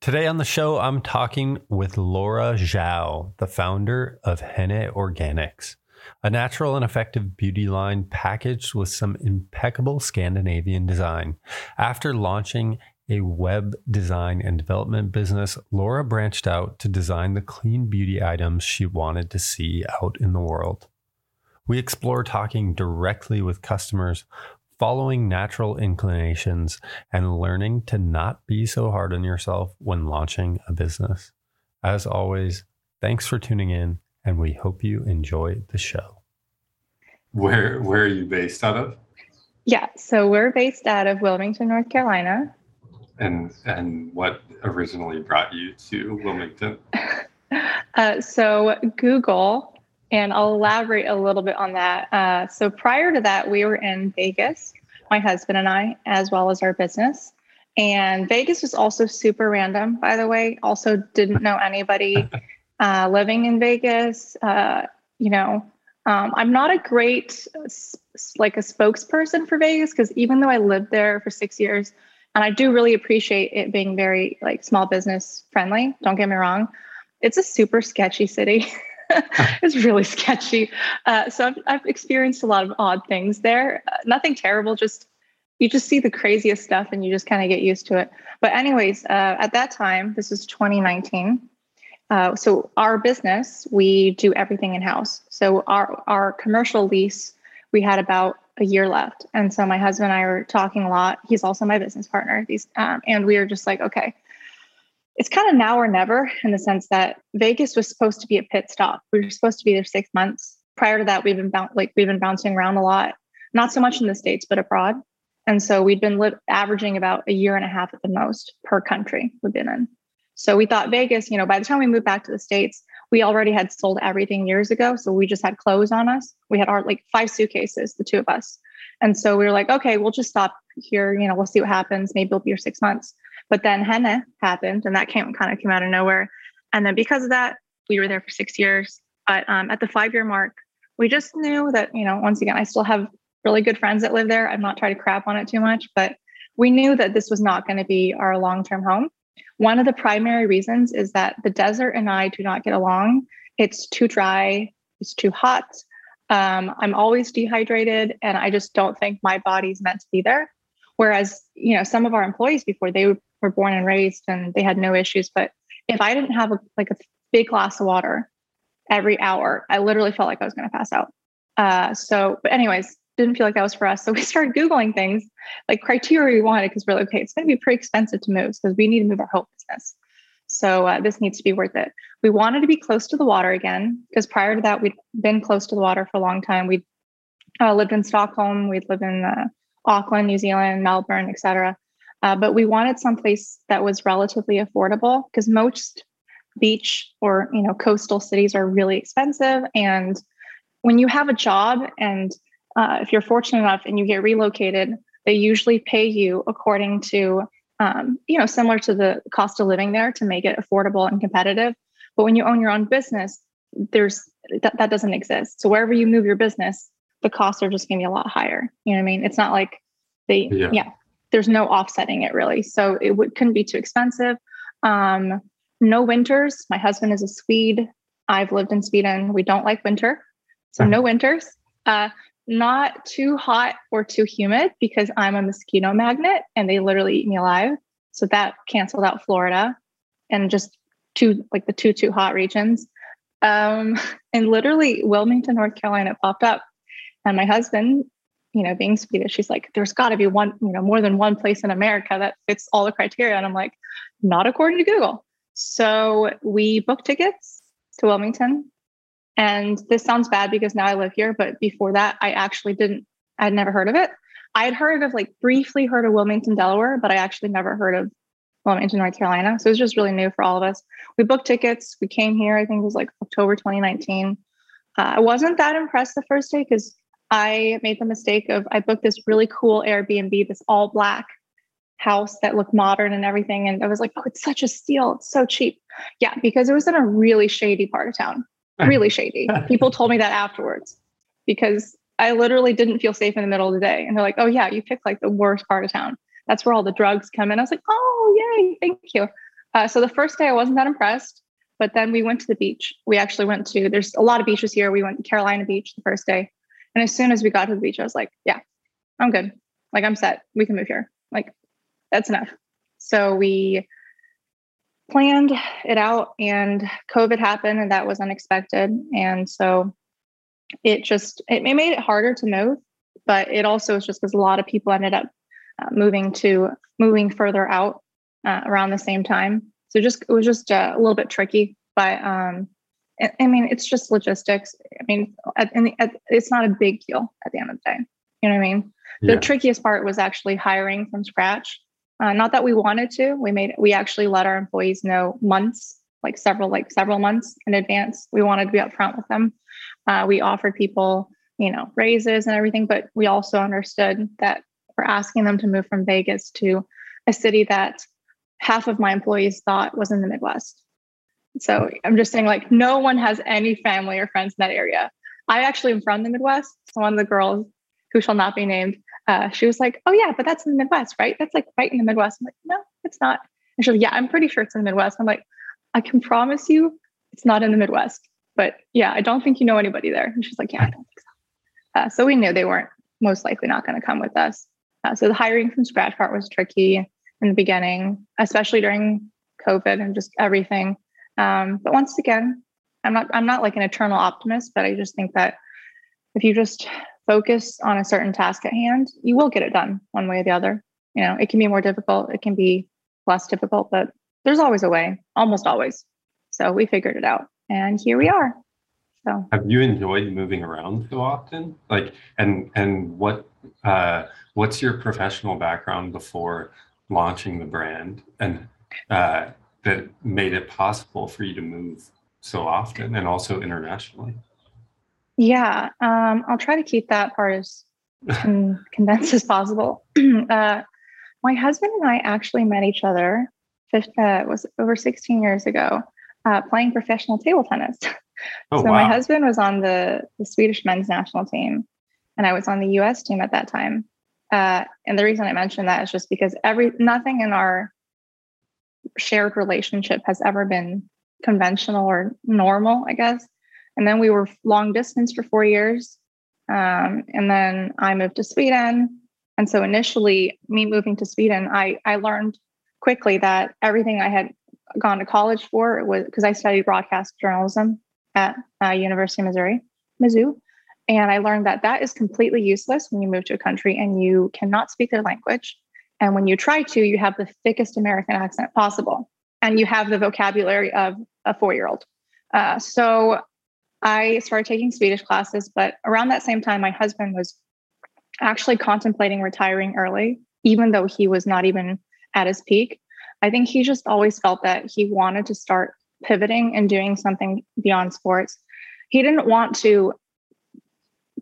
Today on the show, I'm talking with Laura Xiao, the founder of Henné Organics, a natural and effective beauty line packaged with some impeccable Scandinavian design. After launching a web design and development business, Laura branched out to design the clean beauty items she wanted to see out in the world. We explore talking directly with customers following natural inclinations, and learning to not be so hard on yourself when launching a business. As always, thanks for tuning in, and we hope you enjoy the show. Where where are you based out of? Yeah, so we're based out of Wilmington, North Carolina. And and what originally brought you to Wilmington? uh, so Google and I'll elaborate a little bit on that. Uh, so prior to that, we were in Vegas, my husband and I, as well as our business. And Vegas was also super random, by the way. Also, didn't know anybody uh, living in Vegas. Uh, you know, um, I'm not a great like a spokesperson for Vegas because even though I lived there for six years, and I do really appreciate it being very like small business friendly. Don't get me wrong, it's a super sketchy city. it's really sketchy. Uh, so I've, I've, experienced a lot of odd things there. Uh, nothing terrible, just you just see the craziest stuff and you just kind of get used to it. But, anyways, uh, at that time, this is 2019. Uh, so our business, we do everything in house. So our our commercial lease, we had about a year left, and so my husband and I were talking a lot. He's also my business partner. These, um, and we were just like, okay, it's kind of now or never in the sense that Vegas was supposed to be a pit stop. We were supposed to be there six months. Prior to that, we've been like we've been bouncing around a lot, not so much in the states, but abroad. And so we'd been li- averaging about a year and a half at the most per country we've been in. So we thought Vegas, you know, by the time we moved back to the states, we already had sold everything years ago. So we just had clothes on us. We had our like five suitcases, the two of us. And so we were like, okay, we'll just stop here. You know, we'll see what happens. Maybe it'll be here six months. But then Henné happened, and that came kind of came out of nowhere. And then because of that, we were there for six years. But um, at the five year mark, we just knew that you know once again, I still have really good friends that live there. I'm not trying to crap on it too much, but we knew that this was not going to be our long term home. One of the primary reasons is that the desert and I do not get along. It's too dry. It's too hot. Um, I'm always dehydrated, and I just don't think my body's meant to be there. Whereas, you know, some of our employees before they were born and raised and they had no issues. But if I didn't have a, like a big glass of water every hour, I literally felt like I was going to pass out. Uh, so, but anyways, didn't feel like that was for us. So we started Googling things like criteria we wanted because we're like, okay, it's going to be pretty expensive to move because we need to move our whole business. So uh, this needs to be worth it. We wanted to be close to the water again because prior to that, we'd been close to the water for a long time. We'd uh, lived in Stockholm, we'd lived in uh, Auckland, New Zealand, Melbourne, etc. Uh, but we wanted someplace that was relatively affordable because most beach or you know coastal cities are really expensive. And when you have a job and uh, if you're fortunate enough and you get relocated, they usually pay you according to um, you know similar to the cost of living there to make it affordable and competitive. But when you own your own business, there's that, that doesn't exist. So wherever you move your business, the costs are just going to be a lot higher. You know what I mean? It's not like they yeah. yeah there's no offsetting it really. So it would, couldn't be too expensive. Um, no winters. My husband is a Swede. I've lived in Sweden. We don't like winter. So no winters. Uh, not too hot or too humid because I'm a mosquito magnet and they literally eat me alive. So that canceled out Florida and just two like the two too hot regions. Um, and literally Wilmington, North Carolina popped up. And my husband you know, being Swedish, she's like, there's got to be one, you know, more than one place in America that fits all the criteria. And I'm like, not according to Google. So we booked tickets to Wilmington. And this sounds bad because now I live here, but before that, I actually didn't, I'd never heard of it. I had heard of like briefly heard of Wilmington, Delaware, but I actually never heard of Wilmington, North Carolina. So it was just really new for all of us. We booked tickets. We came here, I think it was like October 2019. Uh, I wasn't that impressed the first day because I made the mistake of I booked this really cool Airbnb, this all black house that looked modern and everything. And I was like, oh, it's such a steal. It's so cheap. Yeah, because it was in a really shady part of town, really shady. People told me that afterwards because I literally didn't feel safe in the middle of the day. And they're like, oh, yeah, you picked like the worst part of town. That's where all the drugs come in. I was like, oh, yay, thank you. Uh, so the first day I wasn't that impressed, but then we went to the beach. We actually went to, there's a lot of beaches here. We went to Carolina Beach the first day. And as soon as we got to the beach, I was like, yeah, I'm good. Like I'm set. We can move here. Like that's enough. So we planned it out and COVID happened and that was unexpected. And so it just, it made it harder to move, but it also was just because a lot of people ended up uh, moving to moving further out uh, around the same time. So just, it was just uh, a little bit tricky, but um, I mean, it's just logistics. I mean, at, the, at, it's not a big deal at the end of the day. You know what I mean? Yeah. The trickiest part was actually hiring from scratch. Uh, not that we wanted to. We made we actually let our employees know months, like several like several months in advance. We wanted to be upfront with them. Uh, we offered people, you know, raises and everything, but we also understood that we're asking them to move from Vegas to a city that half of my employees thought was in the Midwest. So I'm just saying, like, no one has any family or friends in that area. I actually am from the Midwest. So one of the girls who shall not be named, uh, she was like, "Oh yeah, but that's in the Midwest, right? That's like right in the Midwest." I'm like, "No, it's not." And she's like, "Yeah, I'm pretty sure it's in the Midwest." I'm like, "I can promise you, it's not in the Midwest." But yeah, I don't think you know anybody there. And she's like, "Yeah, I don't think so." Uh, so we knew they weren't most likely not going to come with us. Uh, so the hiring from scratch part was tricky in the beginning, especially during COVID and just everything. Um, but once again, I'm not I'm not like an eternal optimist, but I just think that if you just focus on a certain task at hand, you will get it done one way or the other. You know, it can be more difficult, it can be less difficult, but there's always a way, almost always. So we figured it out and here we are. So have you enjoyed moving around so often? Like and and what uh what's your professional background before launching the brand and uh that made it possible for you to move so often and also internationally? Yeah, um, I'll try to keep that part as con- condensed as possible. uh, my husband and I actually met each other. Uh, was over 16 years ago, uh, playing professional table tennis. Oh, so wow. my husband was on the the Swedish men's national team, and I was on the U.S. team at that time. Uh, and the reason I mention that is just because every nothing in our shared relationship has ever been conventional or normal, I guess. And then we were long distance for four years. Um, and then I moved to Sweden. And so initially, me moving to Sweden, I, I learned quickly that everything I had gone to college for was because I studied broadcast journalism at uh, University of Missouri, Mizzou. And I learned that that is completely useless when you move to a country and you cannot speak their language. And when you try to, you have the thickest American accent possible. And you have the vocabulary of a four year old. Uh, so I started taking Swedish classes, but around that same time, my husband was actually contemplating retiring early, even though he was not even at his peak. I think he just always felt that he wanted to start pivoting and doing something beyond sports. He didn't want to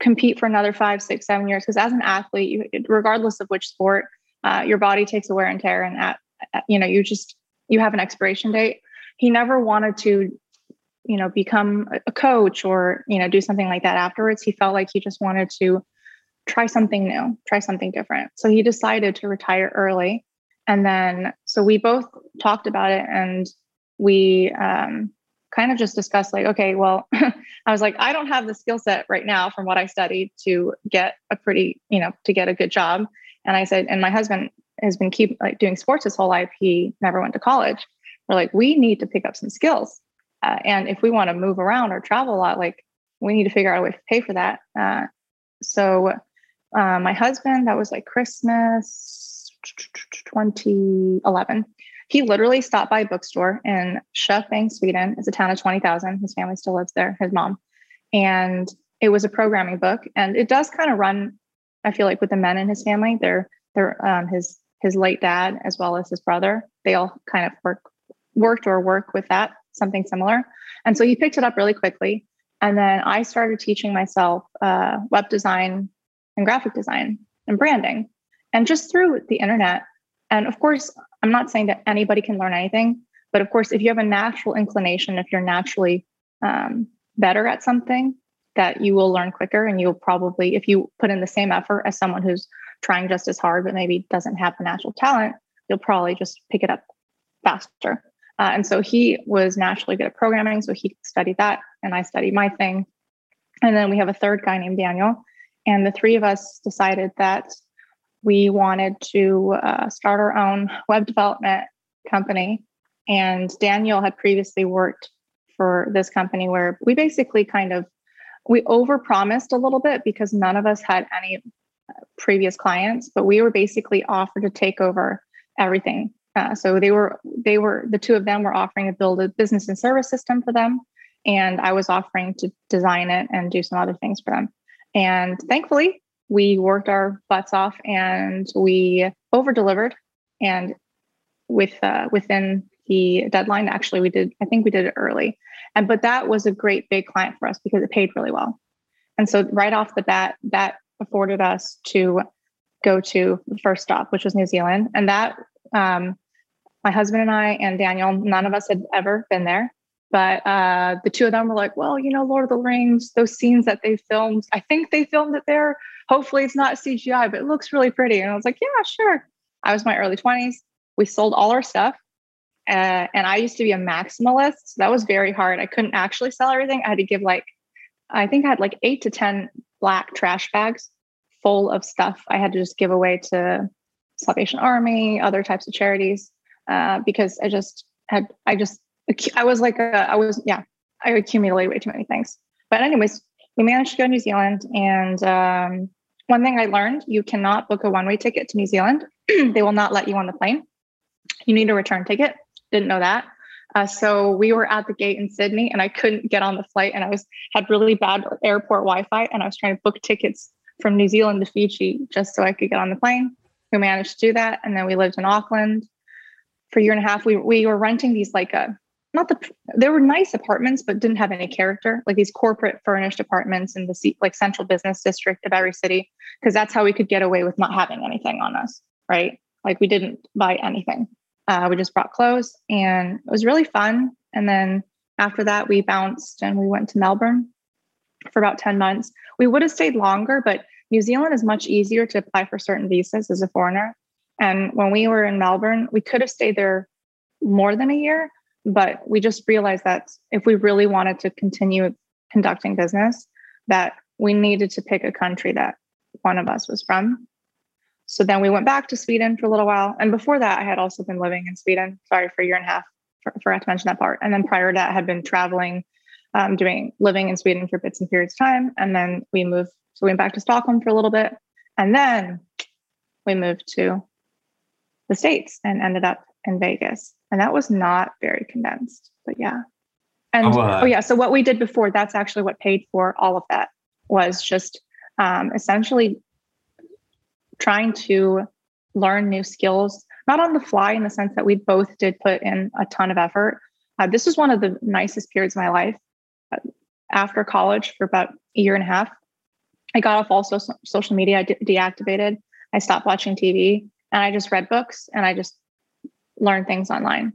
compete for another five, six, seven years because as an athlete, you, regardless of which sport, uh, your body takes a wear and tear, and at, at, you know you just you have an expiration date. He never wanted to you know become a coach or you know do something like that afterwards he felt like he just wanted to try something new try something different. So he decided to retire early. And then so we both talked about it and we um, kind of just discussed like okay well i was like i don't have the skill set right now from what i studied to get a pretty you know to get a good job. And i said and my husband has been keep like doing sports his whole life. He never went to college. We're like we need to pick up some skills uh, and if we want to move around or travel a lot, like we need to figure out a way to pay for that. Uh, so uh, my husband, that was like Christmas 2011. He literally stopped by a bookstore in Köping, Sweden. It's a town of 20,000. His family still lives there, his mom. And it was a programming book. And it does kind of run, I feel like, with the men in his family. They're, they're um, his, his late dad, as well as his brother. They all kind of work, worked or work with that something similar. And so he picked it up really quickly. And then I started teaching myself uh, web design and graphic design and branding. And just through the internet, And of course, I'm not saying that anybody can learn anything, but of course, if you have a natural inclination, if you're naturally um, better at something, that you will learn quicker and you'll probably, if you put in the same effort as someone who's trying just as hard, but maybe doesn't have the natural talent, you'll probably just pick it up faster. Uh, and so he was naturally good at programming. So he studied that and I studied my thing. And then we have a third guy named Daniel. And the three of us decided that we wanted to uh, start our own web development company. And Daniel had previously worked for this company where we basically kind of we overpromised a little bit because none of us had any uh, previous clients, but we were basically offered to take over everything. Uh, so they were they were the two of them were offering to build a business and service system for them, and I was offering to design it and do some other things for them. And thankfully, we worked our butts off and we over delivered. And with uh, within the deadline, actually, we did. I think we did it early. And but that was a great big client for us because it paid really well. And so right off the bat, that afforded us to go to the first stop, which was New Zealand. And that um, my husband and I and Daniel, none of us had ever been there. But uh, the two of them were like, well, you know, Lord of the Rings, those scenes that they filmed, I think they filmed it there. Hopefully it's not CGI, but it looks really pretty. And I was like, yeah, sure. I was my early 20s. We sold all our stuff. Uh, and I used to be a maximalist. So that was very hard. I couldn't actually sell everything. I had to give like, I think I had like eight to 10 black trash bags full of stuff I had to just give away to Salvation Army, other types of charities, uh, because I just had, I just, I was like, a, I was, yeah, I accumulated way too many things. But, anyways, we managed to go to New Zealand. And um, one thing I learned you cannot book a one way ticket to New Zealand, they will not let you on the plane. You need a return ticket. Didn't know that. Uh, so we were at the gate in Sydney, and I couldn't get on the flight, and I was had really bad airport Wi-Fi, and I was trying to book tickets from New Zealand to Fiji just so I could get on the plane. We managed to do that, and then we lived in Auckland for a year and a half. We we were renting these like a uh, not the they were nice apartments, but didn't have any character, like these corporate furnished apartments in the like central business district of every city, because that's how we could get away with not having anything on us, right? Like we didn't buy anything. Uh, we just brought clothes and it was really fun. And then after that, we bounced and we went to Melbourne for about 10 months. We would have stayed longer, but New Zealand is much easier to apply for certain visas as a foreigner. And when we were in Melbourne, we could have stayed there more than a year, but we just realized that if we really wanted to continue conducting business, that we needed to pick a country that one of us was from so then we went back to Sweden for a little while. And before that, I had also been living in Sweden, sorry, for a year and a half. For, forgot to mention that part. And then prior to that, I had been traveling, um, doing living in Sweden for bits and periods of time. And then we moved, so we went back to Stockholm for a little bit. And then we moved to the States and ended up in Vegas. And that was not very condensed, but yeah. And oh, uh, oh yeah, so what we did before, that's actually what paid for all of that was just um, essentially trying to learn new skills, not on the fly in the sense that we both did put in a ton of effort. Uh, this was one of the nicest periods of my life. Uh, after college, for about a year and a half, I got off all so- social media. I de- deactivated. I stopped watching TV, and I just read books and I just learned things online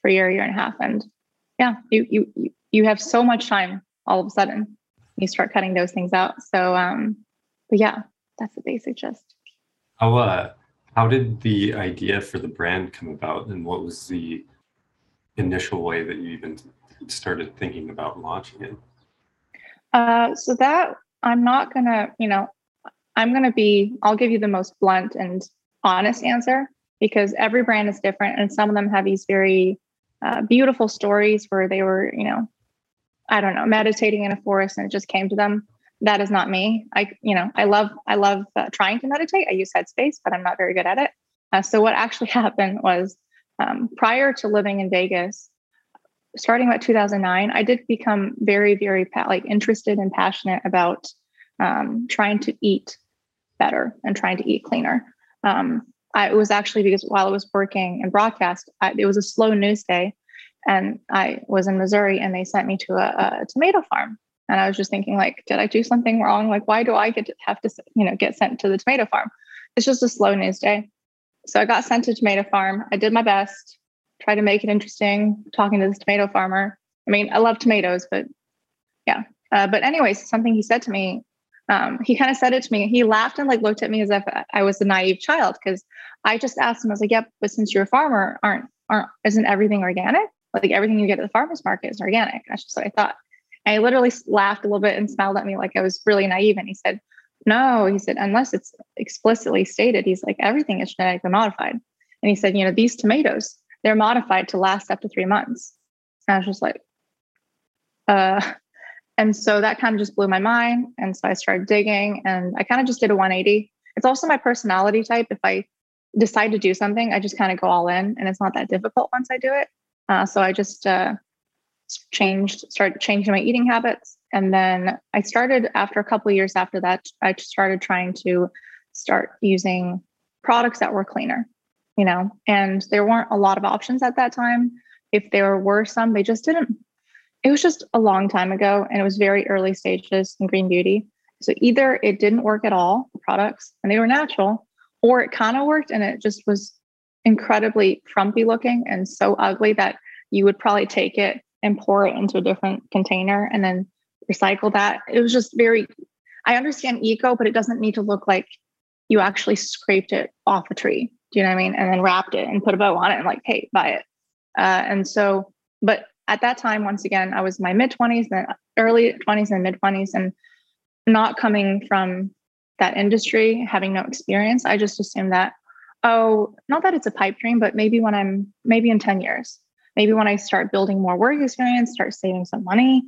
for a year, year and a half. And yeah, you you you have so much time all of a sudden. You start cutting those things out. So, um, but yeah, that's the basic gist. How uh, how did the idea for the brand come about, and what was the initial way that you even started thinking about launching it? Uh, so that I'm not gonna, you know, I'm gonna be. I'll give you the most blunt and honest answer because every brand is different, and some of them have these very uh, beautiful stories where they were, you know, I don't know, meditating in a forest and it just came to them that is not me. I, you know, I love, I love uh, trying to meditate. I use Headspace, but I'm not very good at it. Uh, so what actually happened was um, prior to living in Vegas, starting about 2009, I did become very, very like interested and passionate about um, trying to eat better and trying to eat cleaner. Um, I, it was actually because while I was working in broadcast, I, it was a slow news day, and I was in Missouri, and they sent me to a, a tomato farm and I was just thinking, like, did I do something wrong? Like, why do I get to have to, you know, get sent to the tomato farm? It's just a slow news day. So I got sent to tomato farm. I did my best, tried to make it interesting, talking to this tomato farmer. I mean, I love tomatoes, but yeah. Uh, but anyways, something he said to me, um, he kind of said it to me. He laughed and like looked at me as if I was a naive child because I just asked him. I was like, "Yep, but since you're a farmer, aren't aren't isn't everything organic? Like everything you get at the farmers market is organic." That's just what I thought. And literally laughed a little bit and smiled at me like I was really naive. And he said, "No," he said, "unless it's explicitly stated." He's like, "Everything is genetically modified." And he said, "You know, these tomatoes, they're modified to last up to three months." And I was just like, uh, and so that kind of just blew my mind. And so I started digging and I kind of just did a 180. It's also my personality type. If I decide to do something, I just kind of go all in and it's not that difficult once I do it. Uh, so I just uh, changed, started changing my eating habits. And then I started after a couple years after that, I started trying to start using products that were cleaner, you know, and there weren't a lot of options at that time. If there were some, they just didn't it was just a long time ago and it was very early stages in green beauty. So either it didn't work at all, the products, and they were natural, or it kind of worked and it just was incredibly frumpy looking and so ugly that you would probably take it and pour it into a different container and then recycle that. It was just very, I understand eco, but it doesn't need to look like you actually scraped it off a tree. Do you know what I mean? And then wrapped it and put a bow on it and like, hey, buy it. Uh, and so, but at that time, once again, I was in my mid 20s, then early 20s and mid 20s, and not coming from that industry, having no experience, I just assumed that, oh, not that it's a pipe dream, but maybe when I'm maybe in 10 years, maybe when I start building more work experience, start saving some money,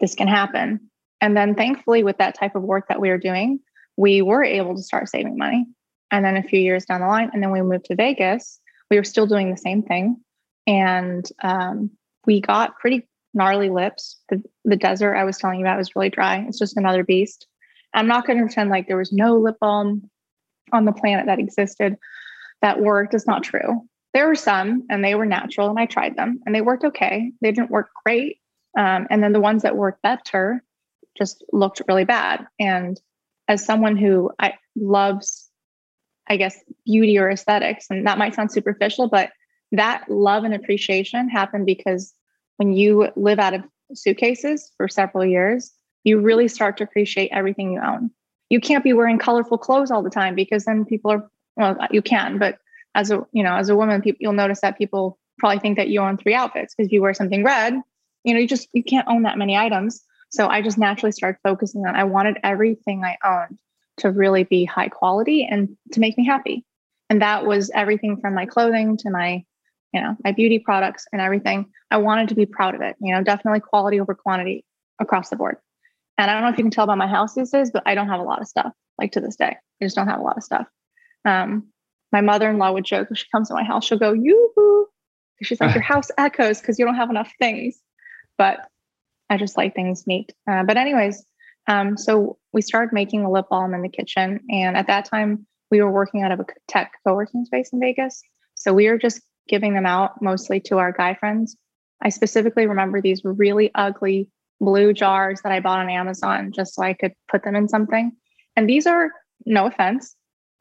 this can happen. And then thankfully, with that type of work that we were doing, we were able to start saving money. And then a few years down the line, and then we moved to Vegas, we were still doing the same thing. And um, we got pretty gnarly lips. The, the desert I was telling you about was really dry. It's just another beast. I'm not going to pretend like there was no lip balm on the planet that existed that worked. It's not true. There were some and they were natural and I tried them and they worked okay. They didn't work great. Um, and then the ones that worked better just looked really bad. And as someone who I loves, I guess, beauty or aesthetics, and that might sound superficial, but that love and appreciation happened because when you live out of suitcases for several years, you really start to appreciate everything you own. You can't be wearing colorful clothes all the time because then people are well, you can, but as a you know, as a woman, people you'll notice that people probably think that you own three outfits because you wear something red. You know, you just you can't own that many items. So I just naturally started focusing on I wanted everything I owned to really be high quality and to make me happy. And that was everything from my clothing to my you know, my beauty products and everything. I wanted to be proud of it, you know, definitely quality over quantity across the board. And I don't know if you can tell by my house these days, but I don't have a lot of stuff like to this day. I just don't have a lot of stuff. Um, my mother-in-law would joke when she comes to my house, she'll go, yoo-hoo. She's like, your house echoes because you don't have enough things. But I just like things neat. Uh, but anyways, um, so we started making a lip balm in the kitchen. And at that time, we were working out of a tech co-working space in Vegas. So we were just giving them out mostly to our guy friends. I specifically remember these really ugly blue jars that I bought on Amazon just so I could put them in something. And these are, no offense,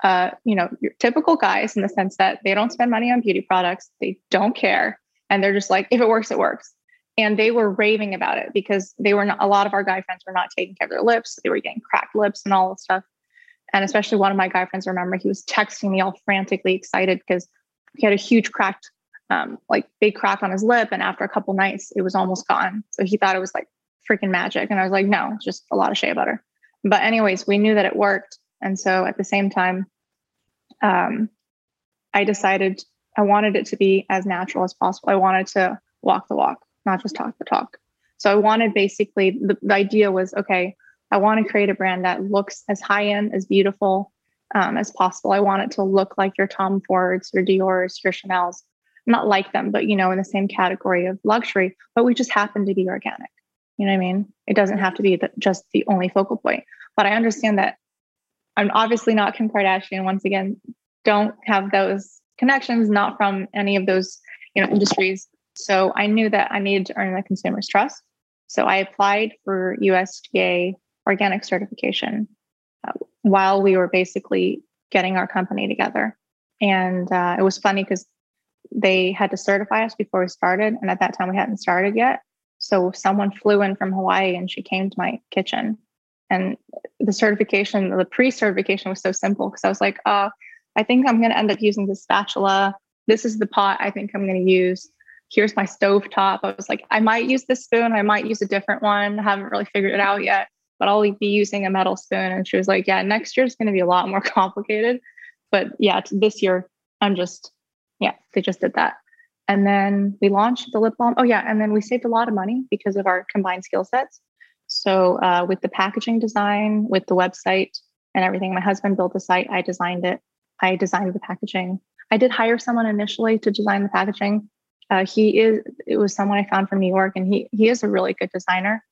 uh, you know, your typical guys in the sense that they don't spend money on beauty products, they don't care, and they're just like, if it works, it works. And they were raving about it because they were not, a lot of our guy friends were not taking care of their lips. They were getting cracked lips and all this stuff. And especially one of my guy friends, remember he was texting me all frantically excited because he had a huge cracked, um, like big crack on his lip. And after a couple nights, it was almost gone. So he thought it was like freaking magic. And I was like, no, just a lot of shea butter. But, anyways, we knew that it worked. And so at the same time, um, I decided I wanted it to be as natural as possible. I wanted to walk the walk, not just talk the talk. So I wanted basically the, the idea was okay, I want to create a brand that looks as high end, as beautiful, um, as possible. I want it to look like your Tom Fords, your Dior's, your Chanel's. Not like them, but you know, in the same category of luxury. But we just happen to be organic. You know what I mean? It doesn't have to be the, just the only focal point. But I understand that I'm obviously not Kim Kardashian. Once again, don't have those connections, not from any of those you know industries. So I knew that I needed to earn the consumer's trust. So I applied for USDA organic certification while we were basically getting our company together. And uh, it was funny because they had to certify us before we started. And at that time, we hadn't started yet. So someone flew in from Hawaii and she came to my kitchen. And the certification, the pre certification was so simple because I was like, uh, I think I'm going to end up using this spatula. This is the pot I think I'm going to use. Here's my stove top. I was like, I might use this spoon. I might use a different one. I haven't really figured it out yet, but I'll be using a metal spoon. And she was like, Yeah, next year is going to be a lot more complicated. But yeah, this year, I'm just, yeah, they just did that. And then we launched the lip balm. Oh, yeah. And then we saved a lot of money because of our combined skill sets. So, uh, with the packaging design, with the website and everything, my husband built the site. I designed it. I designed the packaging. I did hire someone initially to design the packaging. Uh, he is it was someone I found from New York, and he he is a really good designer.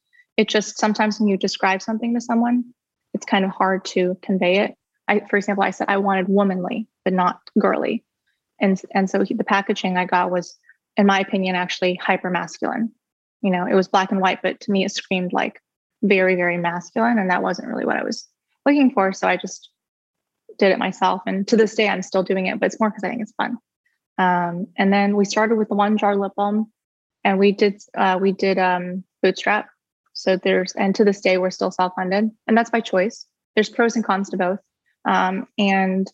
It just sometimes when you describe something to someone, it's kind of hard to convey it. I, for example, I said I wanted womanly, but not girly, and and so he, the packaging I got was, in my opinion, actually hyper masculine. You know, it was black and white, but to me, it screamed like very very masculine, and that wasn't really what I was looking for. So I just did it myself. And to this day, I'm still doing it, but it's more because I think it's fun. Um, and then we started with the one jar lip balm and we did, uh, we did um, bootstrap. So there's, and to this day, we're still self funded and that's by choice. There's pros and cons to both. Um, and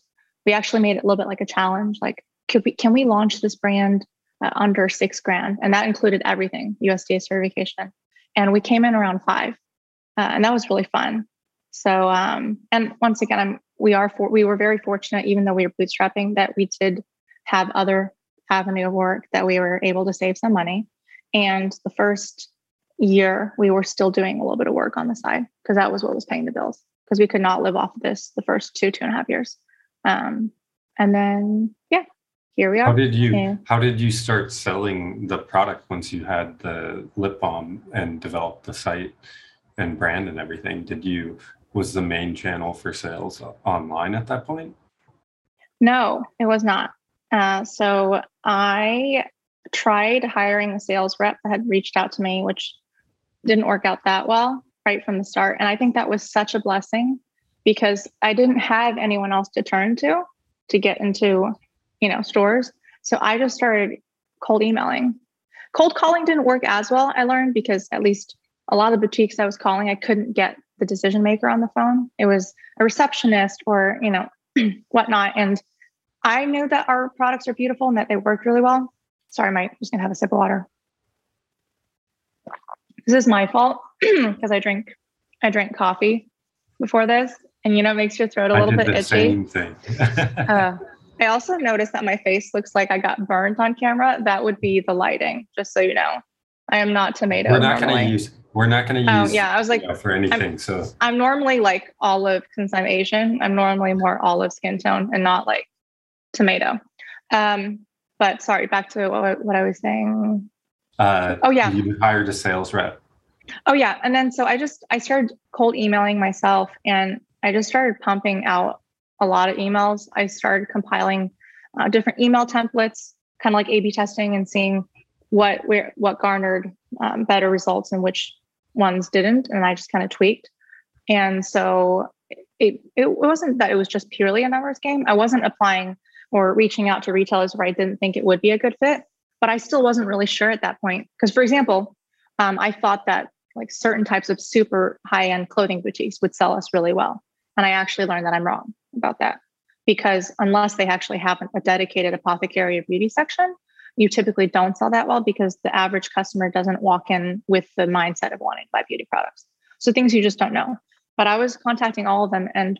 we actually made it a little bit like a challenge. Like, could we, can we launch this brand uh, under six grand? And that included everything USDA certification. And we came in around five. Uh, and that was really fun. So, um, and once again, I'm we are for, we were very fortunate, even though we were bootstrapping, that we did have other avenue of work that we were able to save some money. And the first year, we were still doing a little bit of work on the side because that was what was paying the bills because we could not live off of this the first two two and a half years. Um, and then yeah, here we are. How did you yeah. how did you start selling the product once you had the lip balm and developed the site and brand and everything? Did you was the main channel for sales online at that point? No, it was not. Uh, so I tried hiring a sales rep that had reached out to me, which didn't work out that well right from the start. And I think that was such a blessing because I didn't have anyone else to turn to to get into, you know, stores. So I just started cold emailing. Cold calling didn't work as well, I learned, because at least a lot of the boutiques I was calling, I couldn't get the decision maker on the phone. It was a receptionist or, you know, whatnot. And I knew that our products are beautiful and that they work really well. Sorry, I'm just gonna have a sip of water. This is my fault because I drink I drank coffee before this, and you know, it makes your throat a little bit itchy. Same thing. uh, I also noticed that my face looks like I got burned on camera. That would be the lighting, just so you know. I am not tomato. We're not going to use we're not going to oh, use. Oh yeah, I was like you know, for anything. I'm, so I'm normally like olive since I'm Asian. I'm normally more olive skin tone and not like tomato. Um, but sorry, back to what, what I was saying. Uh, oh yeah, you hired a sales rep. Oh yeah, and then so I just I started cold emailing myself, and I just started pumping out a lot of emails. I started compiling uh, different email templates, kind of like A/B testing, and seeing what where what garnered um, better results and which ones didn't. And i just kind of tweaked. And so it, it wasn't that it was just purely a numbers game. I wasn't applying or reaching out to retailers where i didn't think it would be a good fit but i still wasn't really sure at that point because for example um, i thought that like certain types of super high end clothing boutiques would sell us really well and i actually learned that i'm wrong about that because unless they actually have a dedicated apothecary or beauty section you typically don't sell that well because the average customer doesn't walk in with the mindset of wanting to buy beauty products. So things you just don't know. But I was contacting all of them and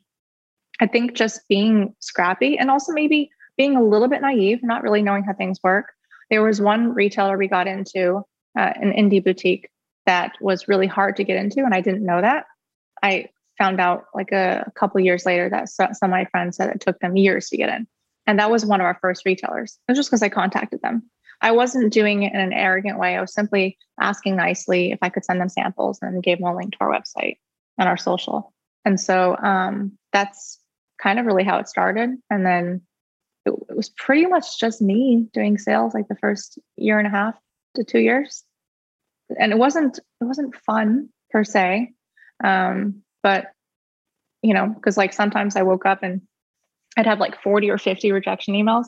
I think just being scrappy and also maybe being a little bit naive, not really knowing how things work. There was one retailer we got into, uh, an indie boutique that was really hard to get into, and I didn't know that. I found out like a, a couple years later that some of my friends said it took them years to get in. And that was one of our first retailers. It was just because I contacted them. I wasn't doing it in an arrogant way. I was simply asking nicely if I could send them samples and gave them a link to our website and our social. And so um, that's kind of really how it started. And then it, it, was pretty much just me doing sales like the first year and a half to two years. And it wasn't it wasn't fun per se. Um, but you know, because like sometimes I woke up and I'd have like 40 or 50 rejection emails.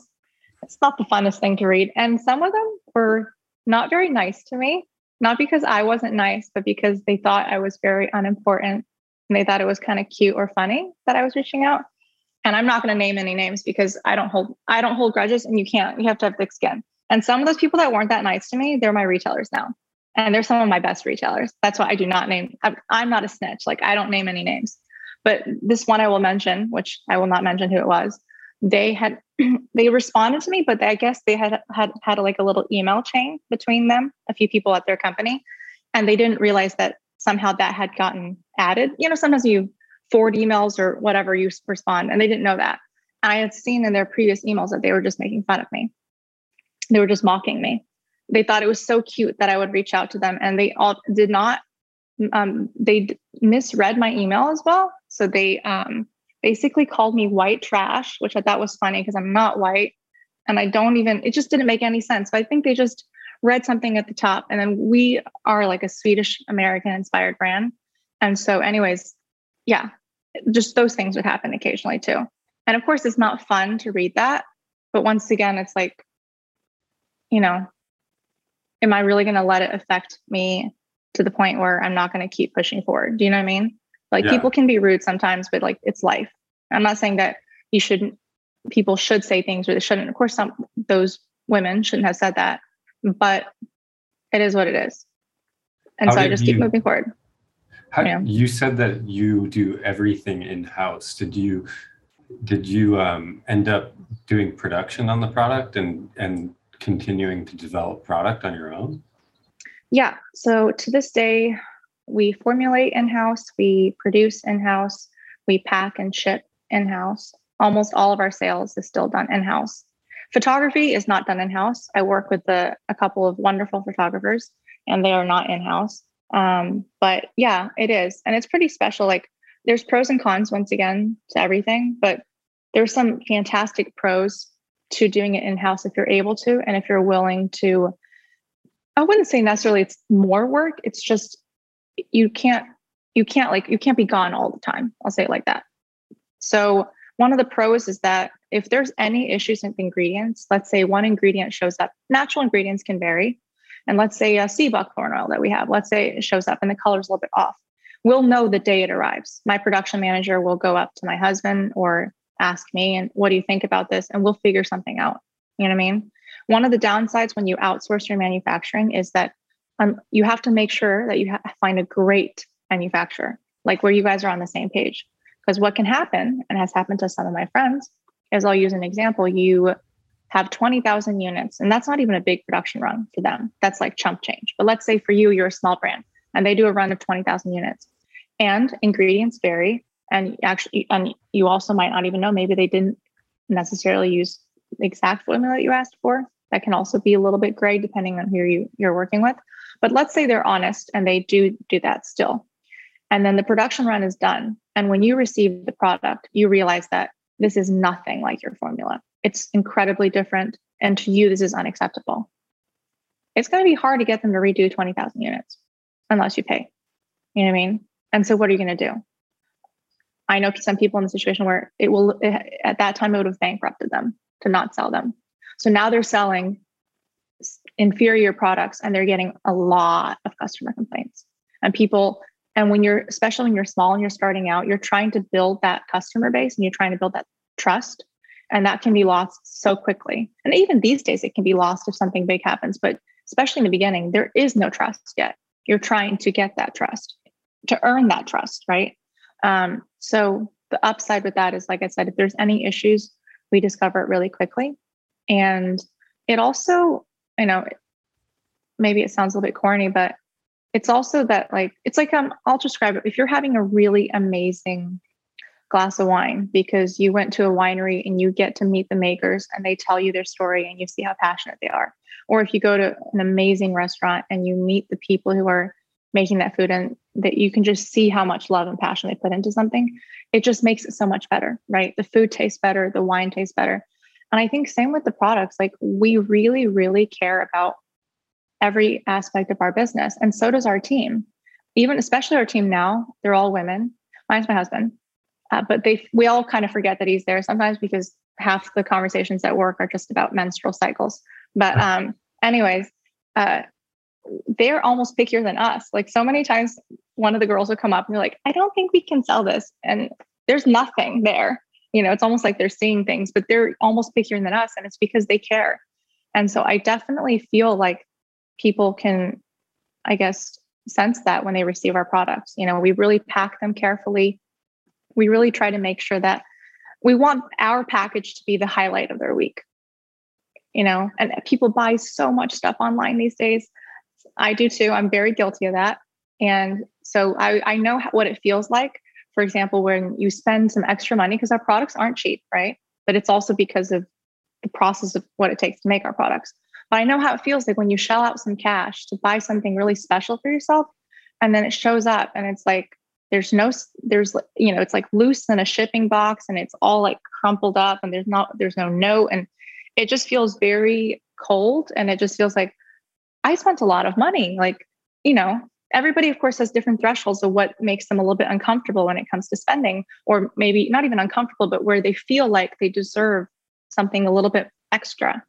It's not the funnest thing to read. And some of them were not very nice to me, not because I wasn't nice, but because they thought I was very unimportant and they thought it was kind of cute or funny that I was reaching out. And I'm not going to name any names because I don't hold I don't hold grudges and you can't. You have to have thick skin. And some of those people that weren't that nice to me, they're my retailers now. And they're some of my best retailers. That's why I do not name I'm, not a snitch. Like I don't name any names. But this one I will mention, which I will not mention who it was. They had they responded to me, but I guess they had had had like a little email chain between them, a few people at their company, and they didn't realize that somehow that had gotten added. You know, sometimes you forward emails or whatever you respond, and they didn't know that. I had seen in their previous emails that they were just making fun of me. They were just mocking me. They thought it was so cute that I would reach out to them, and they all did not. Um, they misread my email as well. So they um, basically called me white trash, which I thought was funny because I'm not white, and I don't even. It just didn't make any sense. But I think they just read something at the top, and then we are like a Swedish American inspired brand, and so, anyways, yeah, just those things would happen occasionally too. And of course, it's not fun to read that. But once again, it's like, you know, am I really going to let it affect me to the point where I'm not going to keep pushing forward? Do you know what I mean? Like yeah. people can be rude sometimes, but like it's life. I'm not saying that you shouldn't, people should say things or they shouldn't. Of course, some those women shouldn't have said that, but it is what it is. And How so I just you, keep moving forward. How, yeah. You said that you do everything in house. Did you did you um, end up doing production on the product and and continuing to develop product on your own? Yeah. So to this day, we formulate in house, we produce in house, we pack and ship in house. Almost all of our sales is still done in house. Photography is not done in house. I work with a, a couple of wonderful photographers, and they are not in house. Um, but yeah, it is. And it's pretty special. Like there's pros and cons once again to everything, but there's some fantastic pros to doing it in house if you're able to, and if you're willing to. I wouldn't say necessarily it's more work. It's just you can't you can't like you can't be gone all the time. I'll say it like that. So one of the pros is that if there's any issues with ingredients, let's say one ingredient shows up, natural ingredients can vary. And let's say a sea buckthorn oil that we have, let's say it shows up and the color's a little bit off. We'll know the day it arrives. My production manager will go up to my husband or ask me, and what do you think about this? And we'll figure something out. You know what I mean? One of the downsides when you outsource your manufacturing is that um, you have to make sure that you ha- find a great manufacturer, like where you guys are on the same page. Because what can happen, and has happened to some of my friends, is I'll use an example. You have 20,000 units, and that's not even a big production run for them. That's like chump change. But let's say for you, you're a small brand and they do a run of 20,000 units, and ingredients vary. And actually, and you also might not even know, maybe they didn't necessarily use the exact formula that you asked for. That can also be a little bit gray depending on who you, you're working with. But let's say they're honest and they do do that still. And then the production run is done. And when you receive the product, you realize that this is nothing like your formula it's incredibly different. And to you, this is unacceptable. It's going to be hard to get them to redo 20,000 units unless you pay. You know what I mean? And so, what are you going to do? I know some people in the situation where it will, it, at that time, it would have bankrupted them to not sell them. So now they're selling inferior products and they're getting a lot of customer complaints. And people, and when you're, especially when you're small and you're starting out, you're trying to build that customer base and you're trying to build that trust and that can be lost so quickly. And even these days it can be lost if something big happens but especially in the beginning there is no trust yet. You're trying to get that trust to earn that trust right? Um, so the upside with that is like i said if there's any issues we discover it really quickly. And it also you know maybe it sounds a little bit corny but it's also that like it's like um, i'll describe it. If you're having a really amazing glass of wine because you went to a winery and you get to meet the makers and they tell you their story and you see how passionate they are. Or if you go to an amazing restaurant and you meet the people who are making that food and that you can just see how much love and passion they put into something, it just makes it so much better, right? The food tastes better, the wine tastes better. And I think same with the products, like we really, really care about every aspect of our business. And so does our team. Even especially our team now, they're all women. Mine's my husband Uh, but they, we all kind of forget that he's there sometimes because half the conversations at work are just about menstrual cycles. But um, anyways, uh, they're almost pickier than us. Like so many times, one of the girls would come up and be like, "I don't think we can sell this," and there's nothing there. You know, it's almost like they're seeing things, but they're almost pickier than us, and it's because they care. And so I definitely feel like people can, I guess, sense that when they receive our products. You know, we really pack them carefully. We really try to make sure that we want our package to be the highlight of their week. You know, and people buy so much stuff online these days. I do too. I'm very guilty of that. And so I, I know what it feels like. For example, when you spend some extra money, because our products aren't cheap, right? But it's also because of the process of what it takes to make our products. But I know how it feels like when you shell out some cash to buy something really special for yourself, and then it shows up and it's like there's no there's you know it's like loose in a shipping box and it's all like crumpled up and there's not there's no note and it just feels very cold and it just feels like I spent a lot of money. Like, you know, everybody of course has different thresholds of what makes them a little bit uncomfortable when it comes to spending or maybe not even uncomfortable but where they feel like they deserve something a little bit extra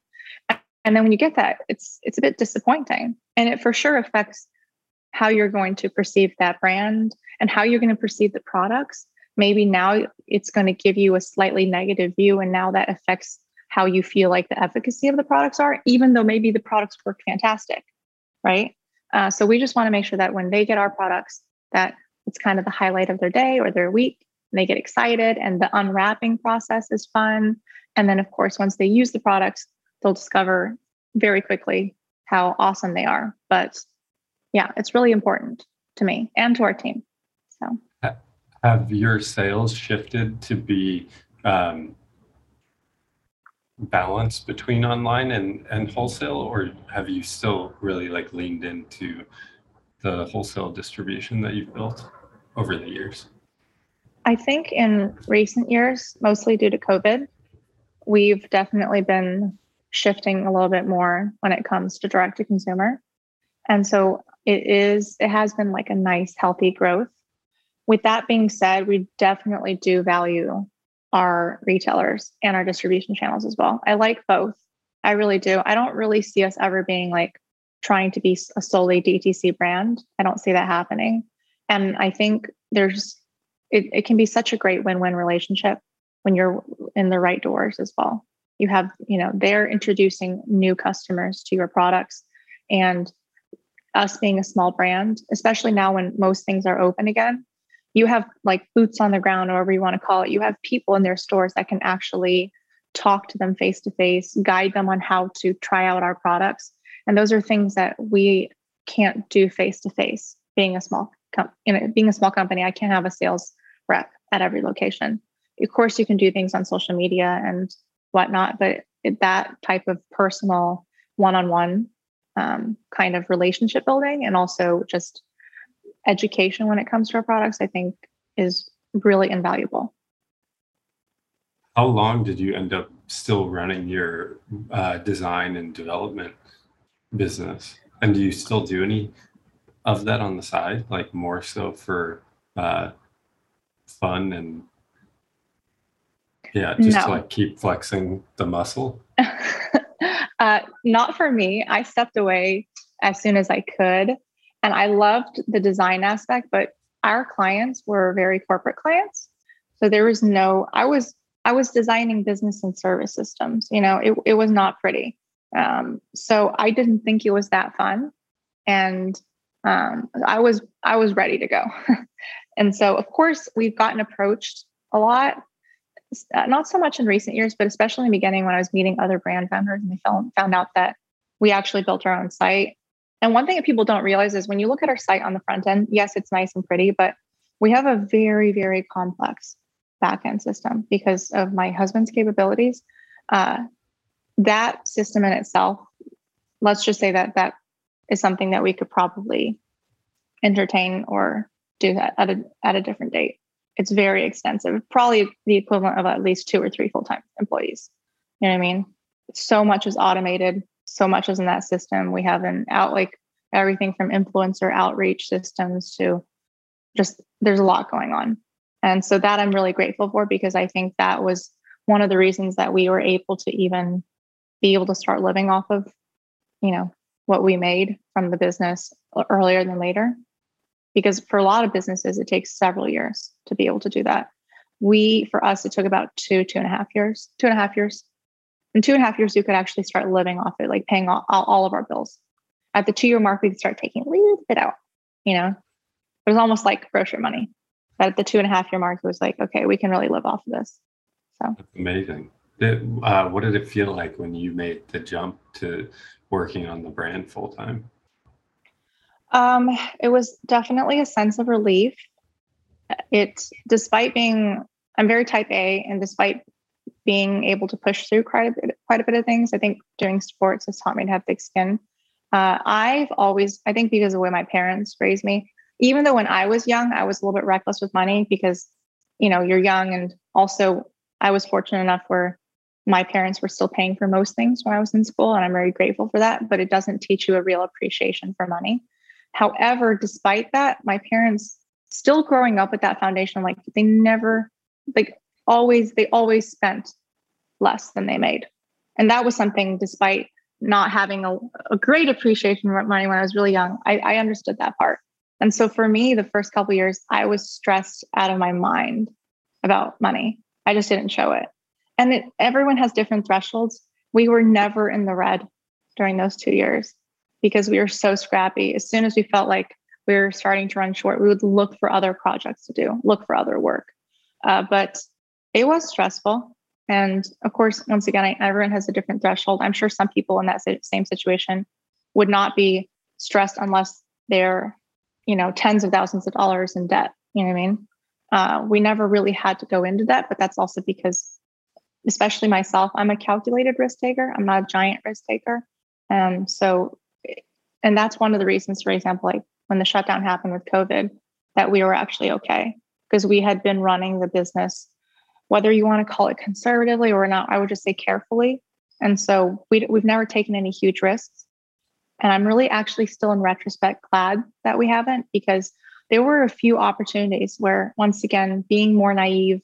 and then when you get that it's it's a bit disappointing and it for sure affects how you're going to perceive that brand and how you're going to perceive the products. Maybe now it's going to give you a slightly negative view and now that affects how you feel like the efficacy of the products are even though maybe the products work fantastic right? Uh, so we just want to make sure that when they get our products that it's kind of the highlight of their day or their week and they get excited and the unwrapping process is fun. And then of course once they use the products they'll discover very quickly how awesome they are. But yeah, it's really important to me and to our team. So, have your sales shifted to be um, balanced between online and, and wholesale, or have you still really like leaned into the wholesale distribution that you've built over the years? I think in recent years, mostly due to COVID, we've definitely been shifting a little bit more when it comes to direct to consumer. And so it is, it has been like a nice, healthy growth. With that being said, we definitely do value our retailers and our distribution channels as well. I like both. I really do. I don't really see us ever being like trying to be a solely DTC brand. I don't see that happening. And I think there's, it, it can be such a great win win relationship when you're in the right doors as well you have you know they're introducing new customers to your products and us being a small brand especially now when most things are open again you have like boots on the ground or whatever you want to call it you have people in their stores that can actually talk to them face to face guide them on how to try out our products and those are things that we can't do face to face being a small com- you know, being a small company i can't have a sales rep at every location of course you can do things on social media and whatnot. But that type of personal one-on-one um, kind of relationship building and also just education when it comes to our products, I think is really invaluable. How long did you end up still running your uh, design and development business? And do you still do any of that on the side, like more so for uh, fun and yeah, just no. to like keep flexing the muscle. uh, not for me. I stepped away as soon as I could, and I loved the design aspect, but our clients were very corporate clients, so there was no. I was I was designing business and service systems. You know, it it was not pretty. Um, so I didn't think it was that fun, and um, I was I was ready to go. and so, of course, we've gotten approached a lot not so much in recent years, but especially in the beginning when I was meeting other brand founders and they found, found out that we actually built our own site. And one thing that people don't realize is when you look at our site on the front end, yes, it's nice and pretty, but we have a very, very complex backend system because of my husband's capabilities. Uh, that system in itself, let's just say that that is something that we could probably entertain or do that at a, at a different date it's very extensive, probably the equivalent of at least two or three full time employees. You know what I mean? So much is automated, so much is in that system. We have an out like everything from influencer outreach systems to just there's a lot going on. And so that I'm really grateful for because I think that was one of the reasons that we were able to even be able to start living off of, you know, what we made from the business earlier than later. Because for a lot of businesses, it takes several years to be able to do that. We, for us, it took about two, two and a half years, two and a half years. In two and a half years, you could actually start living off it, like paying all, all of our bills. At the two year mark, we could start taking a little bit out, you know, it was almost like grocery money. But at the two and a half year mark, it was like, okay, we can really live off of this. So That's amazing. Uh, what did it feel like when you made the jump to working on the brand full time? Um, it was definitely a sense of relief. It, despite being, I'm very type A, and despite being able to push through quite a bit, quite a bit of things, I think doing sports has taught me to have thick skin. Uh, I've always, I think, because of the way my parents raised me, even though when I was young, I was a little bit reckless with money because, you know, you're young, and also I was fortunate enough where my parents were still paying for most things when I was in school, and I'm very grateful for that. But it doesn't teach you a real appreciation for money. However, despite that, my parents still growing up with that foundation, like they never, like always, they always spent less than they made. And that was something, despite not having a, a great appreciation for money when I was really young, I, I understood that part. And so for me, the first couple years, I was stressed out of my mind about money. I just didn't show it. And it, everyone has different thresholds. We were never in the red during those two years because we were so scrappy. As soon as we felt like we were starting to run short, we would look for other projects to do, look for other work. Uh, but it was stressful. And of course, once again, I, everyone has a different threshold. I'm sure some people in that same situation would not be stressed unless they're, you know, tens of thousands of dollars in debt. You know what I mean? Uh, we never really had to go into that, but that's also because, especially myself, I'm a calculated risk taker. I'm not a giant risk taker. And so and that's one of the reasons, for example, like when the shutdown happened with COVID, that we were actually okay because we had been running the business, whether you want to call it conservatively or not, I would just say carefully. And so we, we've never taken any huge risks. And I'm really actually still in retrospect glad that we haven't because there were a few opportunities where, once again, being more naive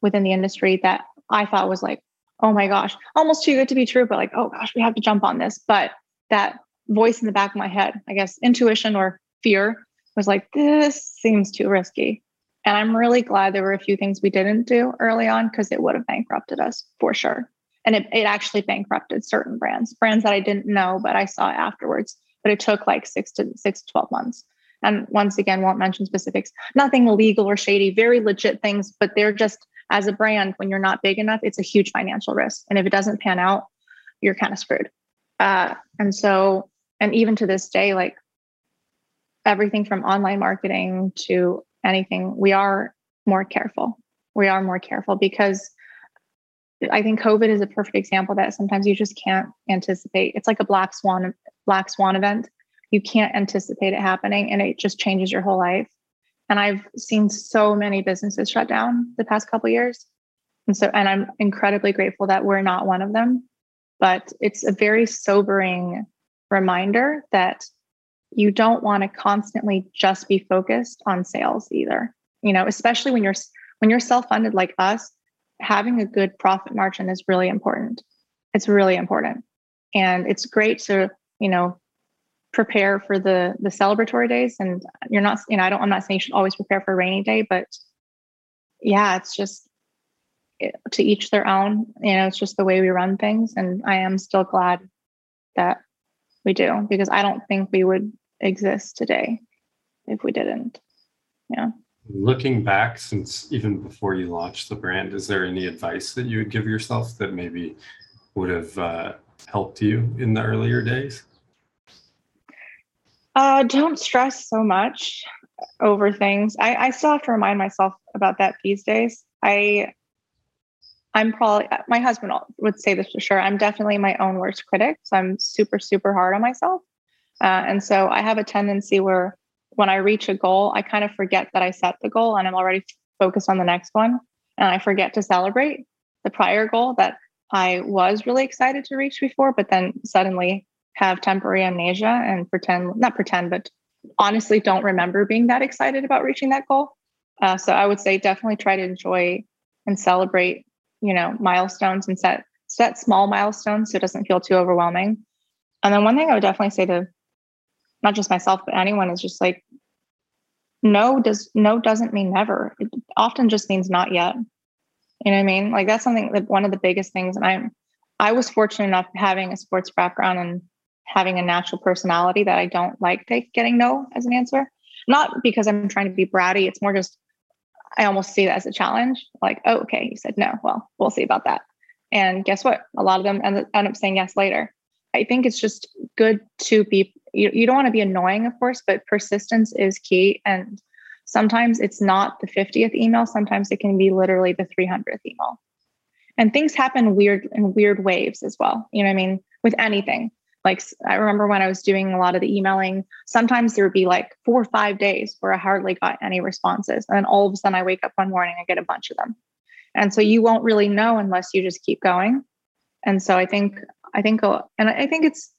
within the industry that I thought was like, oh my gosh, almost too good to be true, but like, oh gosh, we have to jump on this. But that voice in the back of my head, I guess intuition or fear was like, this seems too risky. And I'm really glad there were a few things we didn't do early on because it would have bankrupted us for sure. And it, it actually bankrupted certain brands, brands that I didn't know, but I saw afterwards. But it took like six to six to 12 months. And once again, won't mention specifics, nothing illegal or shady, very legit things, but they're just as a brand, when you're not big enough, it's a huge financial risk. And if it doesn't pan out, you're kind of screwed. Uh, and so and even to this day like everything from online marketing to anything we are more careful. We are more careful because i think covid is a perfect example that sometimes you just can't anticipate. It's like a black swan black swan event. You can't anticipate it happening and it just changes your whole life. And i've seen so many businesses shut down the past couple years. And so and i'm incredibly grateful that we're not one of them. But it's a very sobering reminder that you don't want to constantly just be focused on sales either. You know, especially when you're when you're self-funded like us, having a good profit margin is really important. It's really important. And it's great to, you know, prepare for the the celebratory days and you're not you know, I don't I'm not saying you should always prepare for a rainy day, but yeah, it's just it, to each their own. You know, it's just the way we run things and I am still glad that we do because I don't think we would exist today if we didn't. Yeah. Looking back, since even before you launched the brand, is there any advice that you would give yourself that maybe would have uh, helped you in the earlier days? Uh, don't stress so much over things. I, I still have to remind myself about that these days. I I'm probably my husband would say this for sure. I'm definitely my own worst critic. So I'm super, super hard on myself. Uh, and so I have a tendency where when I reach a goal, I kind of forget that I set the goal and I'm already focused on the next one. And I forget to celebrate the prior goal that I was really excited to reach before, but then suddenly have temporary amnesia and pretend, not pretend, but honestly don't remember being that excited about reaching that goal. Uh, so I would say definitely try to enjoy and celebrate, you know, milestones and set set small milestones so it doesn't feel too overwhelming. And then one thing I would definitely say to not just myself but anyone is just like no does no doesn't mean never. It often just means not yet. You know what I mean? Like that's something that one of the biggest things. And I'm I was fortunate enough having a sports background and having a natural personality that I don't like take, getting no as an answer. Not because I'm trying to be bratty. It's more just I almost see that as a challenge. Like, oh, okay, you said no. Well, we'll see about that. And guess what? A lot of them end, end up saying yes later. I think it's just good to be, you, you don't want to be annoying, of course, but persistence is key. And sometimes it's not the 50th email, sometimes it can be literally the 300th email. And things happen weird in weird waves as well. You know what I mean? With anything. Like I remember when I was doing a lot of the emailing, sometimes there would be like four or five days where I hardly got any responses. And then all of a sudden I wake up one morning and get a bunch of them. And so you won't really know unless you just keep going. And so I think, I think, and I think it's,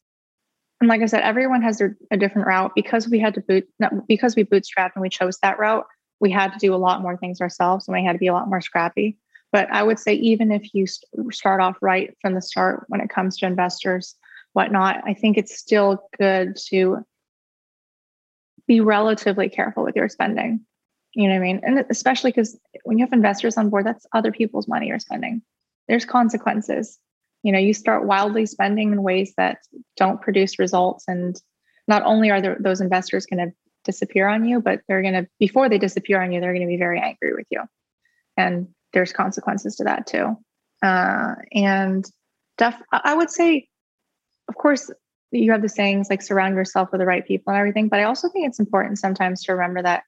and like I said, everyone has their, a different route because we had to boot, because we bootstrapped and we chose that route. We had to do a lot more things ourselves and we had to be a lot more scrappy. But I would say, even if you start off right from the start when it comes to investors, whatnot, I think it's still good to be relatively careful with your spending. You know what I mean? And especially because when you have investors on board, that's other people's money you're spending. There's consequences. You know, you start wildly spending in ways that don't produce results. And not only are there, those investors going to disappear on you, but they're going to, before they disappear on you, they're going to be very angry with you. And there's consequences to that too. Uh, and def- I would say of course, you have the sayings like surround yourself with the right people and everything. But I also think it's important sometimes to remember that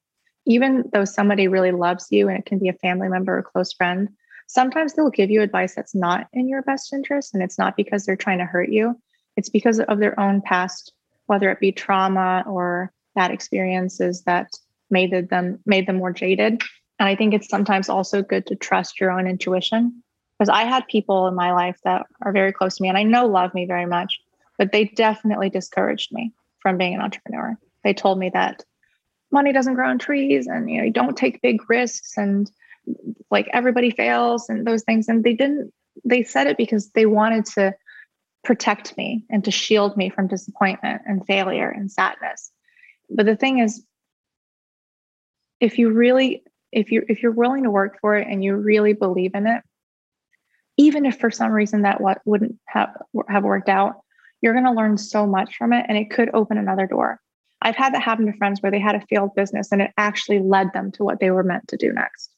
even though somebody really loves you and it can be a family member or close friend, sometimes they'll give you advice that's not in your best interest. And it's not because they're trying to hurt you, it's because of their own past, whether it be trauma or bad experiences that made them made them more jaded. And I think it's sometimes also good to trust your own intuition. Because I had people in my life that are very close to me and I know love me very much, but they definitely discouraged me from being an entrepreneur. They told me that money doesn't grow on trees and you know you don't take big risks and like everybody fails and those things and they didn't they said it because they wanted to protect me and to shield me from disappointment and failure and sadness but the thing is if you really if you if you're willing to work for it and you really believe in it even if for some reason that what wouldn't have have worked out you're going to learn so much from it and it could open another door. I've had that happen to friends where they had a failed business and it actually led them to what they were meant to do next.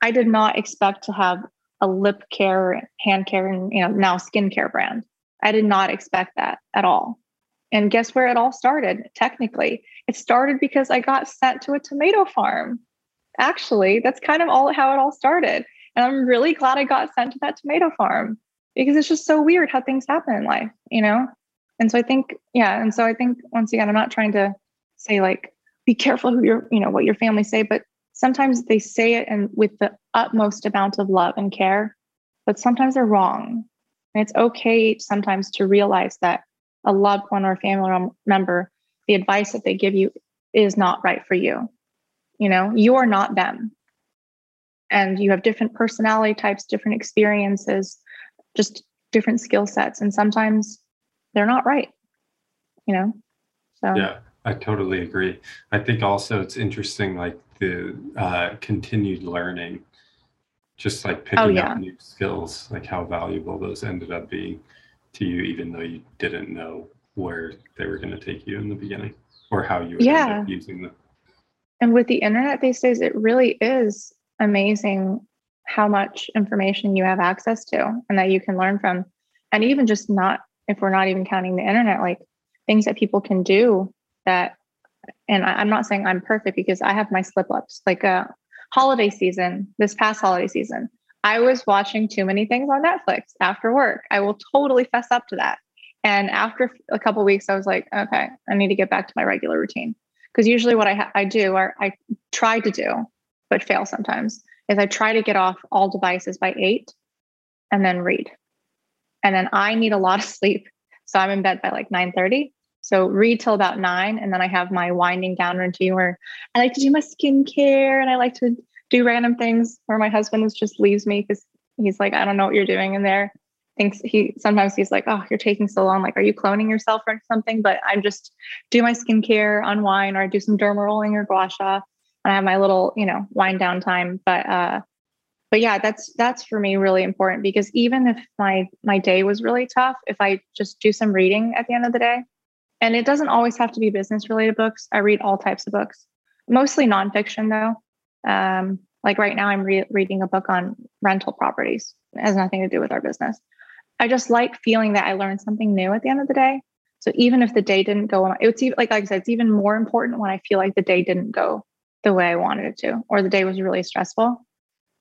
I did not expect to have a lip care, hand care, and you know now skincare brand. I did not expect that at all. And guess where it all started? Technically, it started because I got sent to a tomato farm. Actually, that's kind of all how it all started. And I'm really glad I got sent to that tomato farm because it's just so weird how things happen in life, you know? And so i think yeah and so i think once again i'm not trying to say like be careful who your you know what your family say but sometimes they say it and with the utmost amount of love and care but sometimes they're wrong. And it's okay sometimes to realize that a loved one or a family member the advice that they give you is not right for you. You know you are not them. And you have different personality types different experiences just different skill sets. And sometimes they're not right you know so yeah i totally agree i think also it's interesting like the uh, continued learning just like picking oh, yeah. up new skills like how valuable those ended up being to you even though you didn't know where they were going to take you in the beginning or how you yeah. using them and with the internet these days it really is amazing how much information you have access to and that you can learn from and even just not if we're not even counting the internet, like things that people can do that, and I, am not saying I'm perfect because I have my slip ups, like a uh, holiday season, this past holiday season, I was watching too many things on Netflix after work. I will totally fess up to that. And after a couple weeks, I was like, okay, I need to get back to my regular routine. Because usually, what I ha- I do, or I try to do, but fail sometimes, is I try to get off all devices by eight, and then read and then I need a lot of sleep. So I'm in bed by like 9 30. So read till about nine. And then I have my winding down routine where I like to do my skincare and I like to do random things where my husband is just leaves me because he's like, I don't know what you're doing in there. Thinks he sometimes he's like, Oh, you're taking so long. Like, are you cloning yourself or something? But I just do my skincare, unwind, or I do some derma rolling or gua sha. And I have my little, you know, wind down time. But uh but yeah, that's that's for me really important because even if my my day was really tough, if I just do some reading at the end of the day, and it doesn't always have to be business related books. I read all types of books, mostly nonfiction though. Um, like right now, I'm re- reading a book on rental properties. It has nothing to do with our business. I just like feeling that I learned something new at the end of the day. So even if the day didn't go, it's even like, like I said, it's even more important when I feel like the day didn't go the way I wanted it to, or the day was really stressful.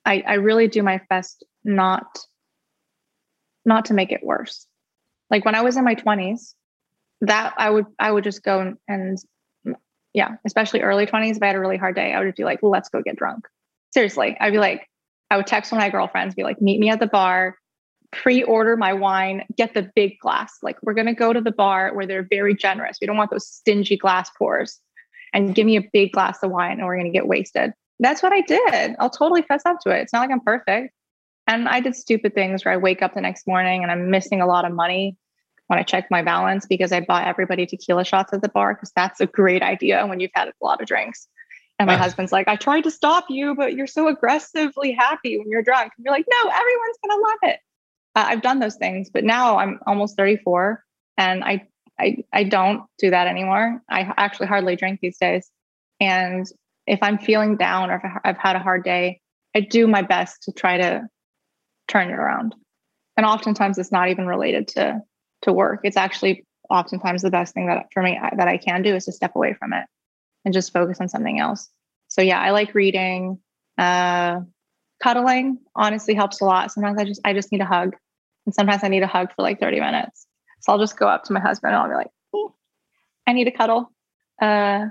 I, I really do my best not not to make it worse. Like when I was in my 20s, that I would I would just go and, and yeah, especially early 20s, if I had a really hard day, I would be like, let's go get drunk. Seriously. I'd be like, I would text one of my girlfriends, be like, meet me at the bar, pre-order my wine, get the big glass. Like we're gonna go to the bar where they're very generous. We don't want those stingy glass pours. And give me a big glass of wine and we're gonna get wasted. That's what I did. I'll totally fess up to it. It's not like I'm perfect. And I did stupid things where I wake up the next morning and I'm missing a lot of money when I check my balance because I bought everybody tequila shots at the bar because that's a great idea when you've had a lot of drinks. And my husband's like, I tried to stop you, but you're so aggressively happy when you're drunk. And you're like, no, everyone's gonna love it. Uh, I've done those things, but now I'm almost 34 and I, I I don't do that anymore. I actually hardly drink these days. And if I'm feeling down or if I've had a hard day, I do my best to try to turn it around. And oftentimes it's not even related to to work. It's actually oftentimes the best thing that for me that I can do is to step away from it and just focus on something else. So yeah, I like reading. Uh, cuddling honestly helps a lot. Sometimes I just I just need a hug, and sometimes I need a hug for like 30 minutes. So I'll just go up to my husband and I'll be like, I need a cuddle. Uh,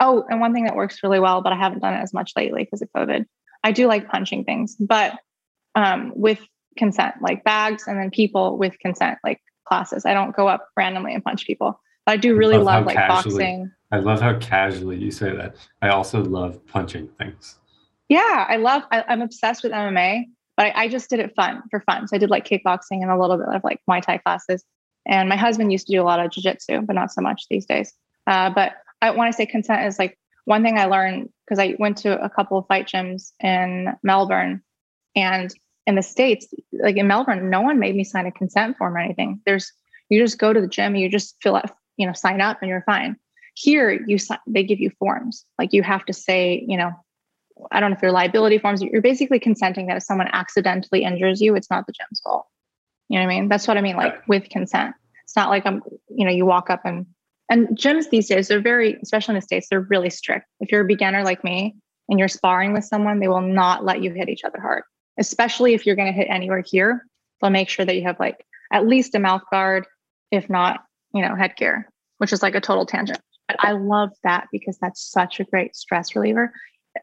oh, and one thing that works really well, but I haven't done it as much lately because of COVID. I do like punching things, but um, with consent, like bags, and then people with consent, like classes. I don't go up randomly and punch people. But I do really love, love like casually, boxing. I love how casually you say that. I also love punching things. Yeah, I love. I, am obsessed with MMA, but I, I, just did it fun for fun. So I did like kickboxing and a little bit of like Muay Thai classes. And my husband used to do a lot of jujitsu, but not so much these days. Uh, but I, want to say consent is like one thing I learned because I went to a couple of fight gyms in Melbourne, and in the states like in melbourne no one made me sign a consent form or anything. There's you just go to the gym you just fill out you know sign up and you're fine. Here you they give you forms. Like you have to say you know i don't know if they're liability forms you're basically consenting that if someone accidentally injures you it's not the gym's fault. You know what i mean? That's what i mean like with consent. It's not like i'm you know you walk up and and gyms these days they're very especially in the states they're really strict if you're a beginner like me and you're sparring with someone they will not let you hit each other hard especially if you're going to hit anywhere here. They'll make sure that you have like at least a mouth guard, if not, you know, headgear, which is like a total tangent. But I love that because that's such a great stress reliever.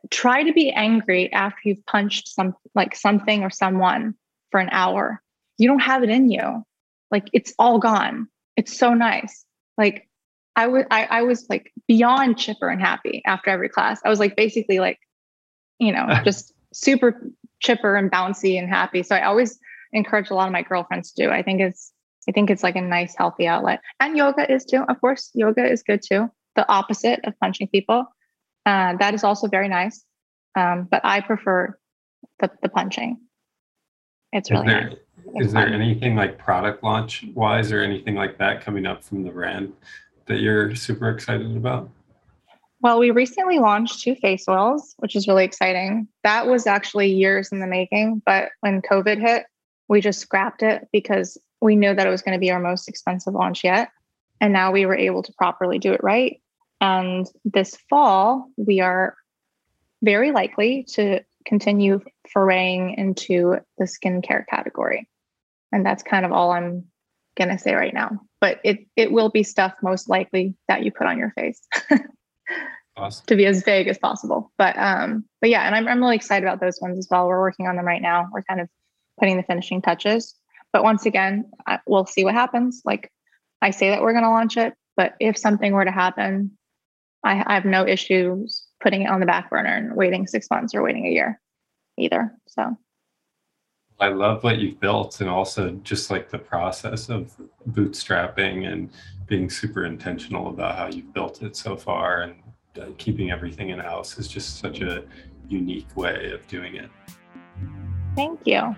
Try to be angry after you've punched some like something or someone for an hour. You don't have it in you. Like it's all gone. It's so nice. Like I was I, I was like beyond chipper and happy after every class. I was like basically like, you know, just super chipper and bouncy and happy. So I always encourage a lot of my girlfriends to do. I think it's I think it's like a nice healthy outlet. And yoga is too. Of course, yoga is good too. The opposite of punching people. Uh, that is also very nice. Um, but I prefer the, the punching. It's really is there, nice. Is there anything like product launch wise or anything like that coming up from the brand that you're super excited about? Well, we recently launched two face oils, which is really exciting. That was actually years in the making, but when COVID hit, we just scrapped it because we knew that it was going to be our most expensive launch yet. And now we were able to properly do it right. And this fall, we are very likely to continue foraying into the skincare category. And that's kind of all I'm going to say right now. But it, it will be stuff most likely that you put on your face. awesome. to be as vague as possible. But um, but yeah, and I'm I'm really excited about those ones as well. We're working on them right now. We're kind of putting the finishing touches. But once again, I, we'll see what happens. Like I say that we're going to launch it, but if something were to happen, I, I have no issues putting it on the back burner and waiting six months or waiting a year either. So I love what you've built and also just like the process of bootstrapping and being super intentional about how you've built it so far and uh, keeping everything in house is just such a unique way of doing it. Thank you.